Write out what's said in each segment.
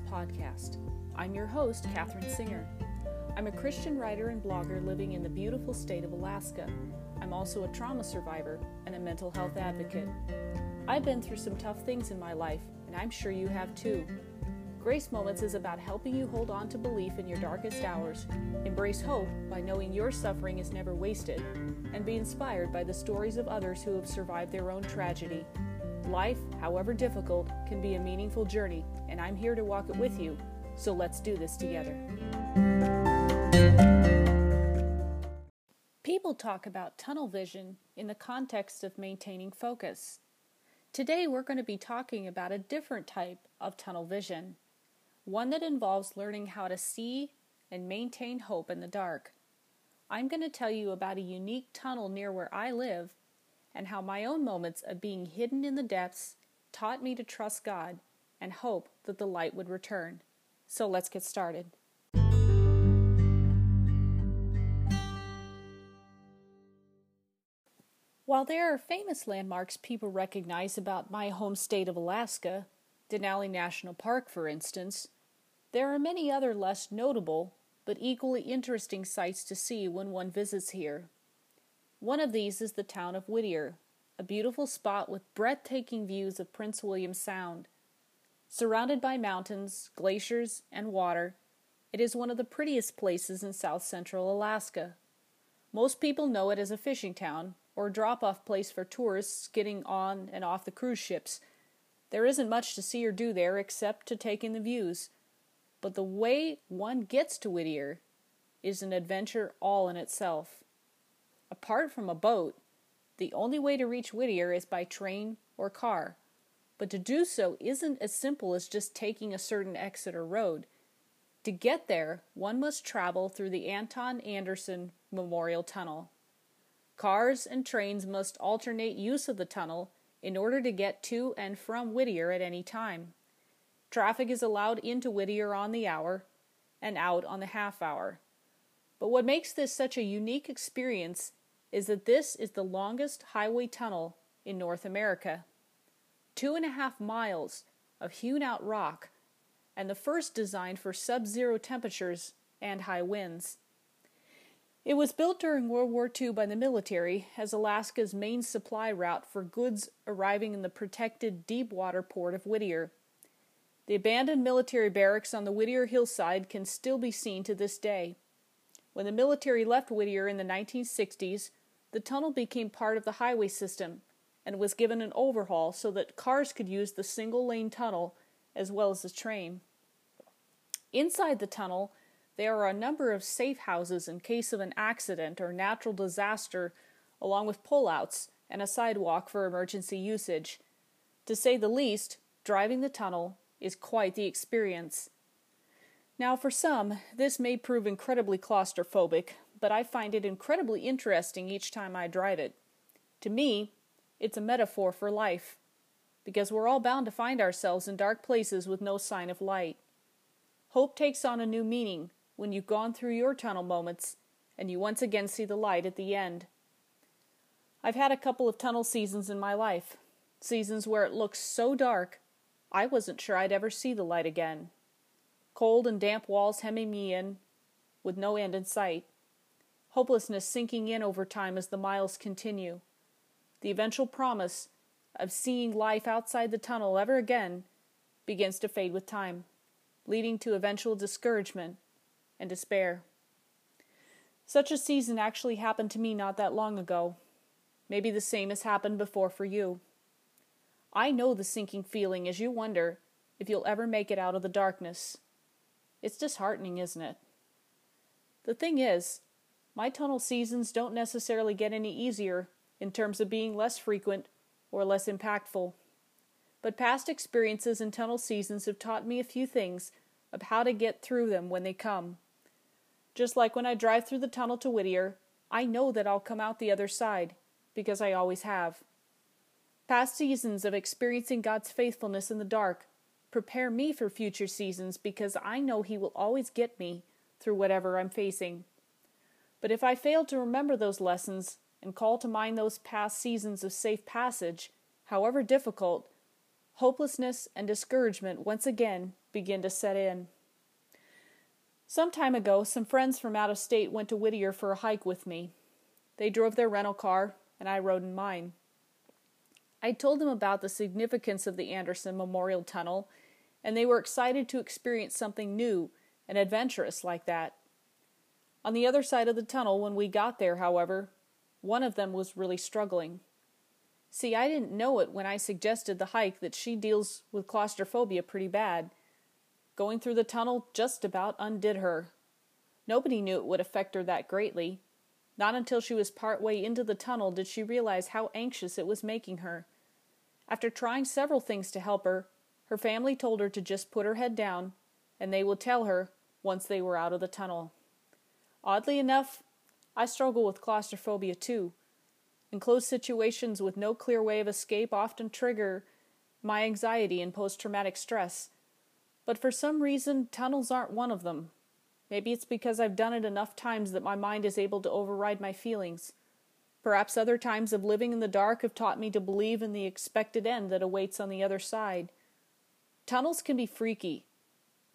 Podcast. I'm your host, Katherine Singer. I'm a Christian writer and blogger living in the beautiful state of Alaska. I'm also a trauma survivor and a mental health advocate. I've been through some tough things in my life, and I'm sure you have too. Grace Moments is about helping you hold on to belief in your darkest hours, embrace hope by knowing your suffering is never wasted, and be inspired by the stories of others who have survived their own tragedy. Life, however difficult, can be a meaningful journey, and I'm here to walk it with you. So let's do this together. People talk about tunnel vision in the context of maintaining focus. Today, we're going to be talking about a different type of tunnel vision one that involves learning how to see and maintain hope in the dark. I'm going to tell you about a unique tunnel near where I live and how my own moments of being hidden in the depths taught me to trust God and hope that the light would return. So let's get started. While there are famous landmarks people recognize about my home state of Alaska, Denali National Park, for instance, there are many other less notable but equally interesting sights to see when one visits here. One of these is the town of Whittier, a beautiful spot with breathtaking views of Prince William Sound. Surrounded by mountains, glaciers, and water, it is one of the prettiest places in south central Alaska. Most people know it as a fishing town or drop off place for tourists getting on and off the cruise ships there isn't much to see or do there except to take in the views. But the way one gets to Whittier is an adventure all in itself. Apart from a boat, the only way to reach Whittier is by train or car. But to do so isn't as simple as just taking a certain exit or road. To get there, one must travel through the Anton Anderson Memorial Tunnel. Cars and trains must alternate use of the tunnel in order to get to and from Whittier at any time. Traffic is allowed into Whittier on the hour and out on the half hour. But what makes this such a unique experience is that this is the longest highway tunnel in North America. Two and a half miles of hewn out rock, and the first designed for sub zero temperatures and high winds. It was built during World War II by the military as Alaska's main supply route for goods arriving in the protected deep water port of Whittier. The abandoned military barracks on the Whittier hillside can still be seen to this day. When the military left Whittier in the 1960s, the tunnel became part of the highway system and was given an overhaul so that cars could use the single lane tunnel as well as the train. Inside the tunnel, there are a number of safe houses in case of an accident or natural disaster, along with pullouts and a sidewalk for emergency usage. To say the least, driving the tunnel is quite the experience. Now, for some, this may prove incredibly claustrophobic, but I find it incredibly interesting each time I drive it. To me, it's a metaphor for life, because we're all bound to find ourselves in dark places with no sign of light. Hope takes on a new meaning when you've gone through your tunnel moments and you once again see the light at the end. I've had a couple of tunnel seasons in my life, seasons where it looked so dark I wasn't sure I'd ever see the light again. Cold and damp walls hemming me in, with no end in sight. Hopelessness sinking in over time as the miles continue. The eventual promise of seeing life outside the tunnel ever again begins to fade with time, leading to eventual discouragement and despair. Such a season actually happened to me not that long ago. Maybe the same has happened before for you. I know the sinking feeling as you wonder if you'll ever make it out of the darkness. It's disheartening, isn't it? The thing is, my tunnel seasons don't necessarily get any easier in terms of being less frequent or less impactful. But past experiences and tunnel seasons have taught me a few things of how to get through them when they come. Just like when I drive through the tunnel to Whittier, I know that I'll come out the other side, because I always have. Past seasons of experiencing God's faithfulness in the dark prepare me for future seasons because I know He will always get me through whatever I'm facing. But if I fail to remember those lessons and call to mind those past seasons of safe passage, however difficult, hopelessness and discouragement once again begin to set in. Some time ago, some friends from out of state went to Whittier for a hike with me. They drove their rental car, and I rode in mine. I told them about the significance of the Anderson Memorial Tunnel, and they were excited to experience something new and adventurous like that. On the other side of the tunnel, when we got there, however, one of them was really struggling. See, I didn't know it when I suggested the hike that she deals with claustrophobia pretty bad. Going through the tunnel just about undid her. Nobody knew it would affect her that greatly. Not until she was part way into the tunnel did she realize how anxious it was making her. After trying several things to help her, her family told her to just put her head down, and they would tell her once they were out of the tunnel. Oddly enough, I struggle with claustrophobia too. Enclosed situations with no clear way of escape often trigger my anxiety and post traumatic stress. But for some reason, tunnels aren't one of them. Maybe it's because I've done it enough times that my mind is able to override my feelings. Perhaps other times of living in the dark have taught me to believe in the expected end that awaits on the other side. Tunnels can be freaky,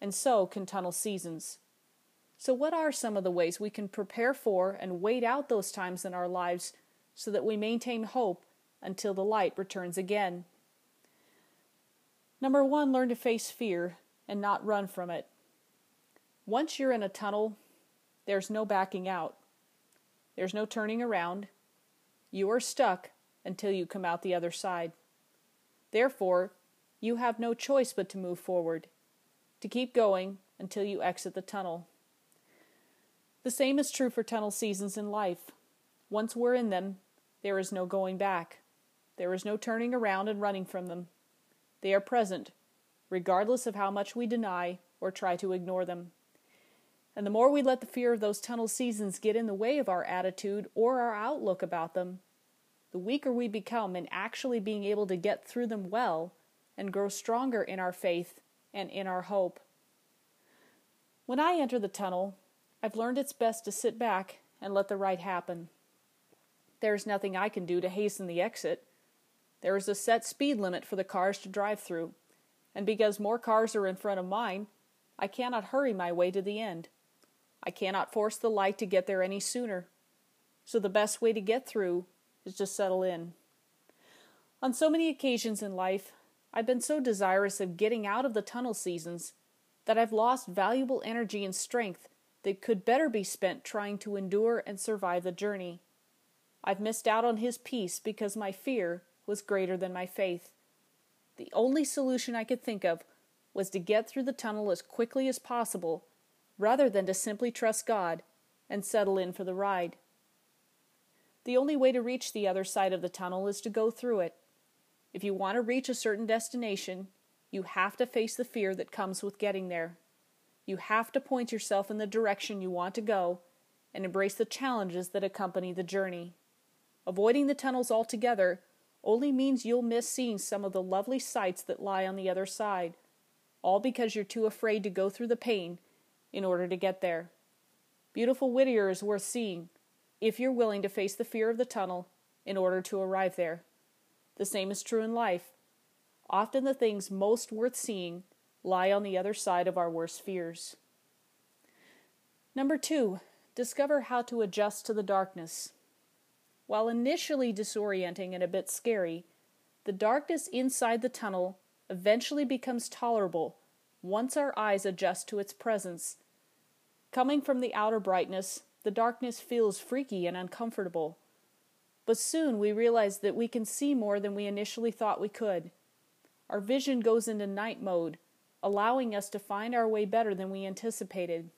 and so can tunnel seasons. So, what are some of the ways we can prepare for and wait out those times in our lives so that we maintain hope until the light returns again. Number one, learn to face fear and not run from it. Once you're in a tunnel, there's no backing out. There's no turning around. You are stuck until you come out the other side. Therefore, you have no choice but to move forward, to keep going until you exit the tunnel. The same is true for tunnel seasons in life. Once we're in them, there is no going back. There is no turning around and running from them. They are present, regardless of how much we deny or try to ignore them. And the more we let the fear of those tunnel seasons get in the way of our attitude or our outlook about them, the weaker we become in actually being able to get through them well and grow stronger in our faith and in our hope. When I enter the tunnel, I've learned it's best to sit back and let the right happen. There is nothing I can do to hasten the exit. There is a set speed limit for the cars to drive through, and because more cars are in front of mine, I cannot hurry my way to the end. I cannot force the light to get there any sooner. So the best way to get through is to settle in. On so many occasions in life, I've been so desirous of getting out of the tunnel seasons that I've lost valuable energy and strength that could better be spent trying to endure and survive the journey. I've missed out on his peace because my fear was greater than my faith. The only solution I could think of was to get through the tunnel as quickly as possible, rather than to simply trust God and settle in for the ride. The only way to reach the other side of the tunnel is to go through it. If you want to reach a certain destination, you have to face the fear that comes with getting there. You have to point yourself in the direction you want to go and embrace the challenges that accompany the journey. Avoiding the tunnels altogether only means you'll miss seeing some of the lovely sights that lie on the other side, all because you're too afraid to go through the pain in order to get there. Beautiful Whittier is worth seeing if you're willing to face the fear of the tunnel in order to arrive there. The same is true in life. Often the things most worth seeing lie on the other side of our worst fears. Number two, discover how to adjust to the darkness. While initially disorienting and a bit scary, the darkness inside the tunnel eventually becomes tolerable once our eyes adjust to its presence. Coming from the outer brightness, the darkness feels freaky and uncomfortable. But soon we realize that we can see more than we initially thought we could. Our vision goes into night mode, allowing us to find our way better than we anticipated.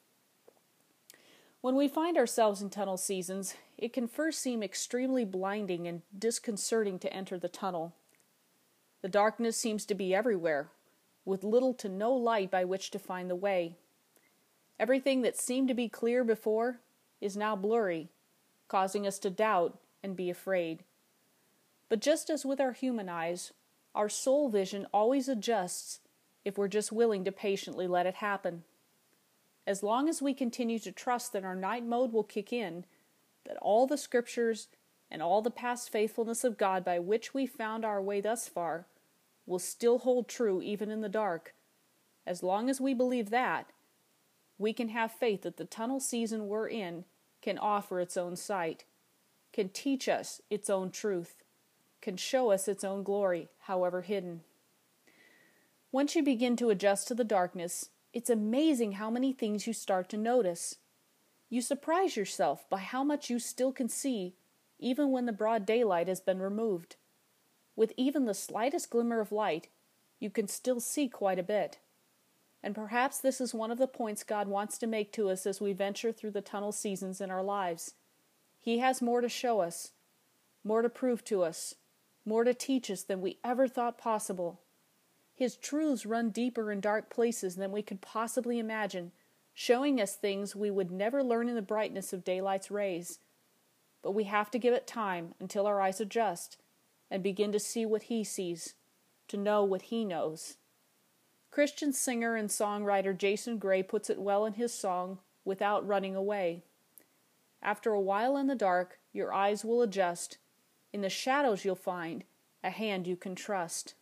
When we find ourselves in tunnel seasons, it can first seem extremely blinding and disconcerting to enter the tunnel. The darkness seems to be everywhere, with little to no light by which to find the way. Everything that seemed to be clear before is now blurry, causing us to doubt and be afraid. But just as with our human eyes, our soul vision always adjusts if we're just willing to patiently let it happen as long as we continue to trust that our night mode will kick in, that all the scriptures and all the past faithfulness of God by which we found our way thus far will still hold true even in the dark. As long as we believe that, we can have faith that the tunnel season we're in can offer its own sight, can teach us its own truth, can show us its own glory, however hidden. Once you begin to adjust to the darkness, it's amazing how many things you start to notice. You surprise yourself by how much you still can see, even when the broad daylight has been removed. With even the slightest glimmer of light, you can still see quite a bit. And perhaps this is one of the points God wants to make to us as we venture through the tunnel seasons in our lives. He has more to show us, more to prove to us, more to teach us than we ever thought possible. His truths run deeper in dark places than we could possibly imagine, showing us things we would never learn in the brightness of daylight's rays. But we have to give it time until our eyes adjust and begin to see what He sees, to know what He knows. Christian singer and songwriter Jason Gray puts it well in his song, Without Running Away. After a while in the dark, your eyes will adjust. In the shadows, you'll find a hand you can trust.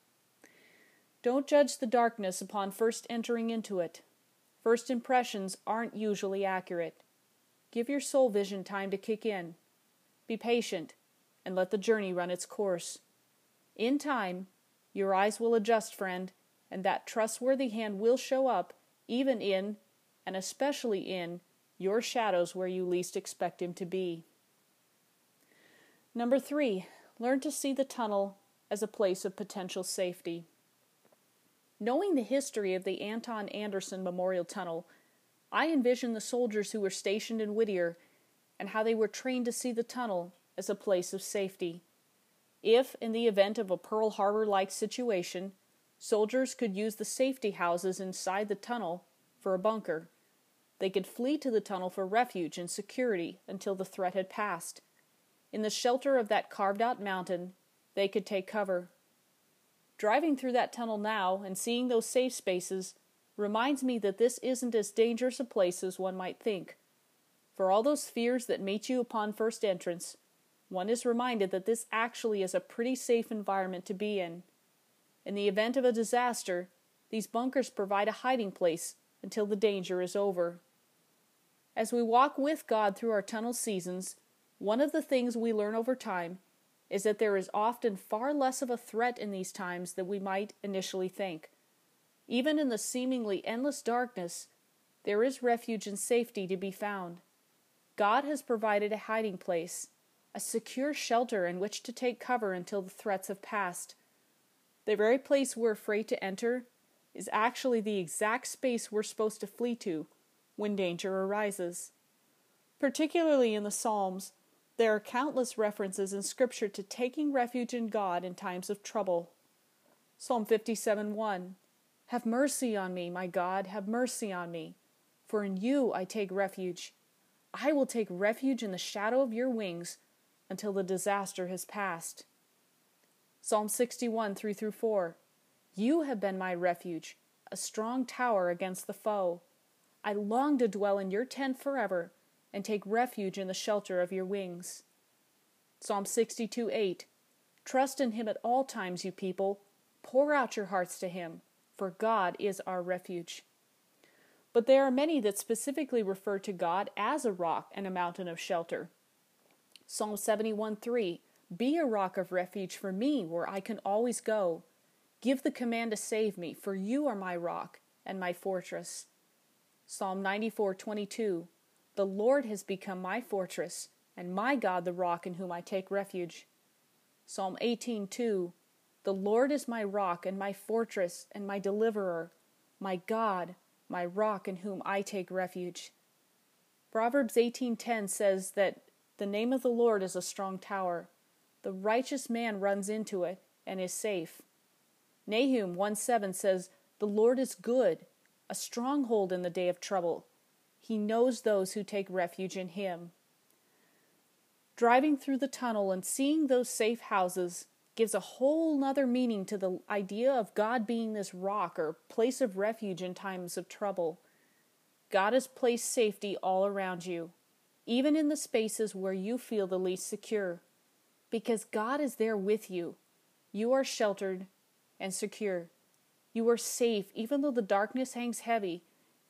Don't judge the darkness upon first entering into it. First impressions aren't usually accurate. Give your soul vision time to kick in. Be patient and let the journey run its course. In time, your eyes will adjust, friend, and that trustworthy hand will show up, even in, and especially in, your shadows where you least expect him to be. Number three, learn to see the tunnel as a place of potential safety. Knowing the history of the Anton Anderson Memorial Tunnel, I envision the soldiers who were stationed in Whittier and how they were trained to see the tunnel as a place of safety. If, in the event of a Pearl Harbor like situation, soldiers could use the safety houses inside the tunnel for a bunker, they could flee to the tunnel for refuge and security until the threat had passed. In the shelter of that carved out mountain, they could take cover. Driving through that tunnel now and seeing those safe spaces reminds me that this isn't as dangerous a place as one might think. For all those fears that meet you upon first entrance, one is reminded that this actually is a pretty safe environment to be in. In the event of a disaster, these bunkers provide a hiding place until the danger is over. As we walk with God through our tunnel seasons, one of the things we learn over time is that there is often far less of a threat in these times than we might initially think. Even in the seemingly endless darkness, there is refuge and safety to be found. God has provided a hiding place, a secure shelter in which to take cover until the threats have passed. The very place we're afraid to enter is actually the exact space we're supposed to flee to when danger arises. Particularly in the Psalms, there are countless references in Scripture to taking refuge in God in times of trouble. Psalm 57 1 Have mercy on me, my God, have mercy on me, for in you I take refuge. I will take refuge in the shadow of your wings until the disaster has passed. Psalm 61 3 through 4 You have been my refuge, a strong tower against the foe. I long to dwell in your tent forever and take refuge in the shelter of your wings. Psalm 62 8 Trust in him at all times, you people. Pour out your hearts to him, for God is our refuge. But there are many that specifically refer to God as a rock and a mountain of shelter. Psalm 71 3 Be a rock of refuge for me where I can always go. Give the command to save me, for you are my rock and my fortress. Psalm 94 22 the Lord has become my fortress, and my God the rock in whom I take refuge. Psalm 18:2 The Lord is my rock and my fortress and my deliverer, my God, my rock in whom I take refuge. Proverbs 18:10 says that the name of the Lord is a strong tower. The righteous man runs into it and is safe. Nahum 1:7 says, "The Lord is good, a stronghold in the day of trouble. He knows those who take refuge in Him. Driving through the tunnel and seeing those safe houses gives a whole nother meaning to the idea of God being this rock or place of refuge in times of trouble. God has placed safety all around you, even in the spaces where you feel the least secure. Because God is there with you, you are sheltered, and secure. You are safe even though the darkness hangs heavy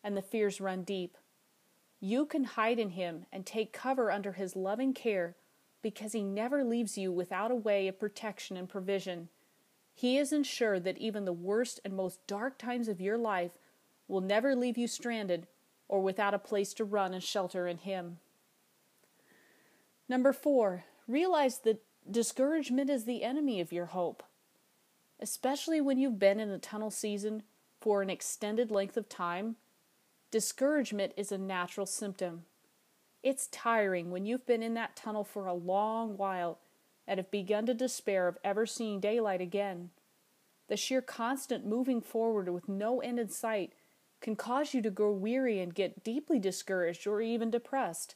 and the fears run deep. You can hide in Him and take cover under His loving care because He never leaves you without a way of protection and provision. He is ensured that even the worst and most dark times of your life will never leave you stranded or without a place to run and shelter in Him. Number four, realize that discouragement is the enemy of your hope. Especially when you've been in the tunnel season for an extended length of time, discouragement is a natural symptom. It's tiring when you've been in that tunnel for a long while and have begun to despair of ever seeing daylight again. The sheer constant moving forward with no end in sight can cause you to grow weary and get deeply discouraged or even depressed.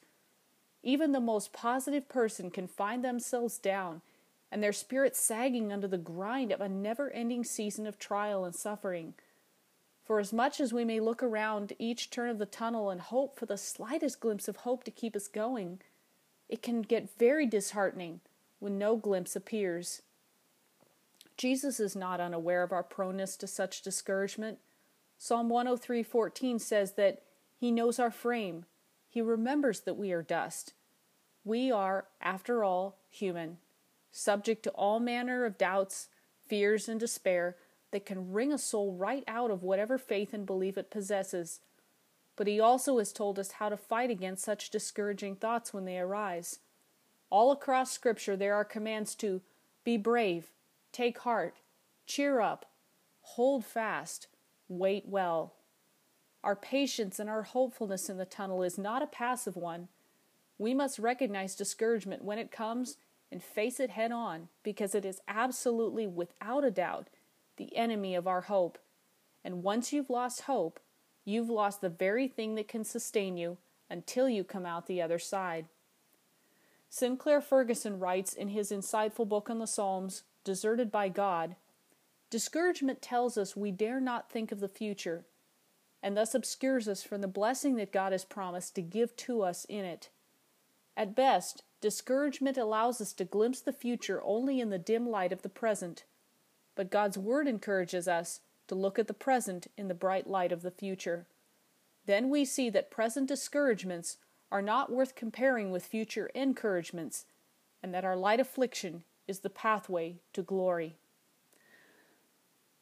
Even the most positive person can find themselves down and their spirits sagging under the grind of a never ending season of trial and suffering. For as much as we may look around each turn of the tunnel and hope for the slightest glimpse of hope to keep us going, it can get very disheartening when no glimpse appears. Jesus is not unaware of our proneness to such discouragement. Psalm 103:14 says that he knows our frame. He remembers that we are dust. We are, after all, human, subject to all manner of doubts, fears, and despair that can wring a soul right out of whatever faith and belief it possesses. But he also has told us how to fight against such discouraging thoughts when they arise. All across Scripture, there are commands to be brave, take heart, cheer up, hold fast, Wait well. Our patience and our hopefulness in the tunnel is not a passive one. We must recognize discouragement when it comes and face it head on because it is absolutely, without a doubt, the enemy of our hope. And once you've lost hope, you've lost the very thing that can sustain you until you come out the other side. Sinclair Ferguson writes in his insightful book on the Psalms, Deserted by God, Discouragement tells us we dare not think of the future, and thus obscures us from the blessing that God has promised to give to us in it. At best, discouragement allows us to glimpse the future only in the dim light of the present, but God's Word encourages us to look at the present in the bright light of the future. Then we see that present discouragements are not worth comparing with future encouragements, and that our light affliction is the pathway to glory.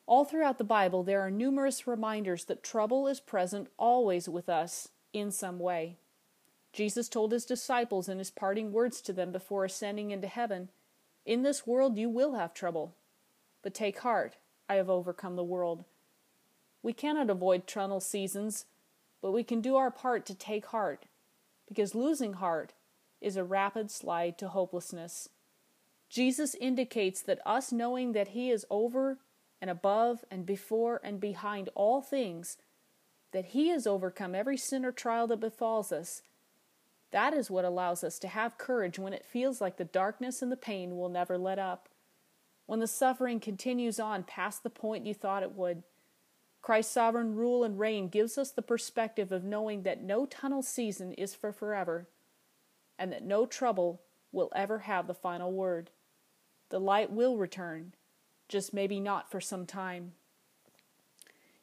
All throughout the Bible, there are numerous reminders that trouble is present always with us in some way. Jesus told his disciples in his parting words to them before ascending into heaven In this world you will have trouble, but take heart, I have overcome the world. We cannot avoid tunnel seasons, but we can do our part to take heart, because losing heart is a rapid slide to hopelessness. Jesus indicates that us knowing that He is over and above and before and behind all things, that He has overcome every sin or trial that befalls us. That is what allows us to have courage when it feels like the darkness and the pain will never let up. When the suffering continues on past the point you thought it would. Christ's sovereign rule and reign gives us the perspective of knowing that no tunnel season is for forever, and that no trouble will ever have the final word. The light will return, just maybe not for some time.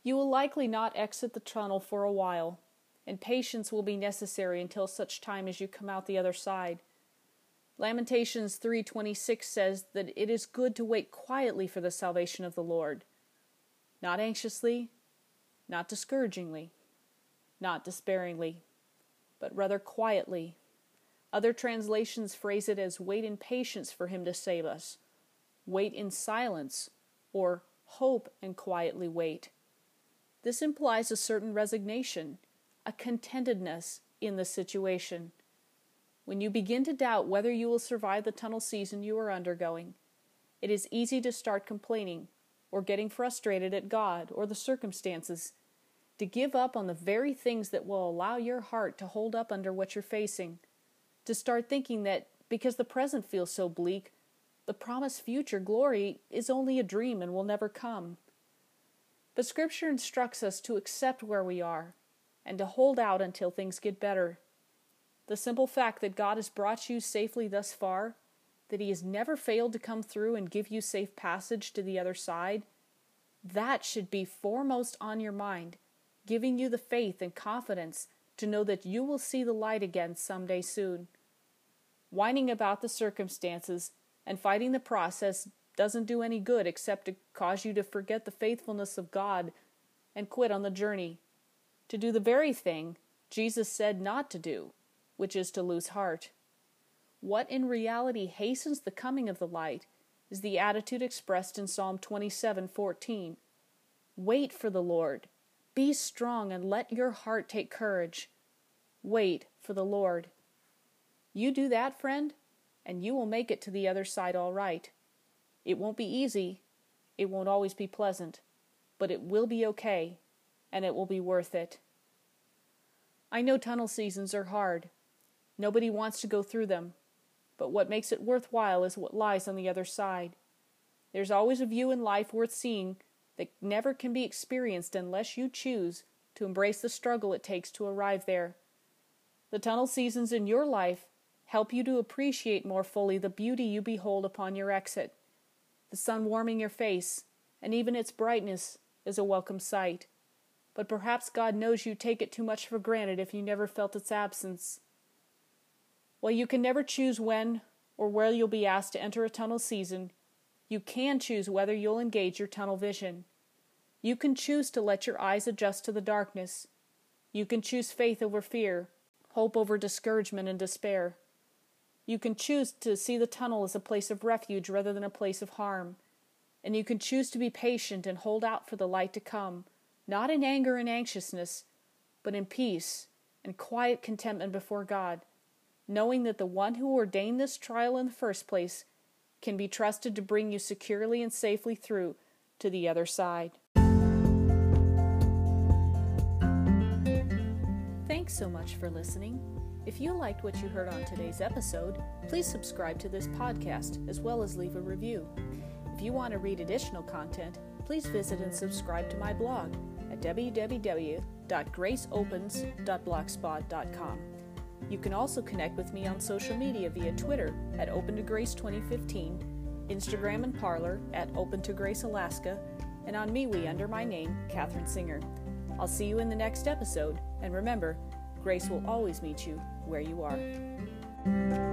You will likely not exit the tunnel for a while, and patience will be necessary until such time as you come out the other side. Lamentations 3:26 says that it is good to wait quietly for the salvation of the Lord, not anxiously, not discouragingly, not despairingly, but rather quietly. Other translations phrase it as wait in patience for him to save us wait in silence, or hope and quietly wait. This implies a certain resignation, a contentedness in the situation. When you begin to doubt whether you will survive the tunnel season you are undergoing, it is easy to start complaining or getting frustrated at God or the circumstances, to give up on the very things that will allow your heart to hold up under what you're facing, to start thinking that because the present feels so bleak, the promised future glory is only a dream and will never come. But Scripture instructs us to accept where we are and to hold out until things get better. The simple fact that God has brought you safely thus far, that He has never failed to come through and give you safe passage to the other side, That should be foremost on your mind, giving you the faith and confidence to know that you will see the light again someday soon. Whining about the circumstances and fighting the process doesn't do any good except to cause you to forget the faithfulness of God and quit on the journey, to do the very thing Jesus said not to do, which is to lose heart. What in reality hastens the coming of the light is the attitude expressed in Psalm 27:14. Wait for the Lord. Be strong and let your heart take courage. Wait for the Lord. You do that, friend, and you will make it to the other side all right. It won't be easy, it won't always be pleasant, but it will be okay, and it will be worth it. I know tunnel seasons are hard. Nobody wants to go through them, but what makes it worthwhile is what lies on the other side. There's always a view in life worth seeing that never can be experienced unless you choose to embrace the struggle it takes to arrive there. The tunnel seasons in your life help you to appreciate more fully the beauty you behold upon your exit. The sun warming your face, and even its brightness, is a welcome sight. But perhaps God knows you take it too much for granted if you never felt its absence. While you can never choose when or where you'll be asked to enter a tunnel season, you can choose whether you'll engage your tunnel vision. You can choose to let your eyes adjust to the darkness. You can choose faith over fear, hope over discouragement and despair. You can choose to see the tunnel as a place of refuge rather than a place of harm. And you can choose to be patient and hold out for the light to come, not in anger and anxiousness, but in peace and quiet contentment before God knowing that the one who ordained this trial in the first place can be trusted to bring you securely and safely through to the other side. Thanks so much for listening. If you liked what you heard on today's episode, please subscribe to this podcast as well as leave a review. If you want to read additional content, please visit and subscribe to my blog at www.graceopens.blogspot.com. You can also connect with me on social media via Twitter at Open to Grace 2015, Instagram and Parler at Open to Grace Alaska, and on MeWe under my name, Katherine Singer. I'll see you in the next episode, and remember, grace will always meet you where you are.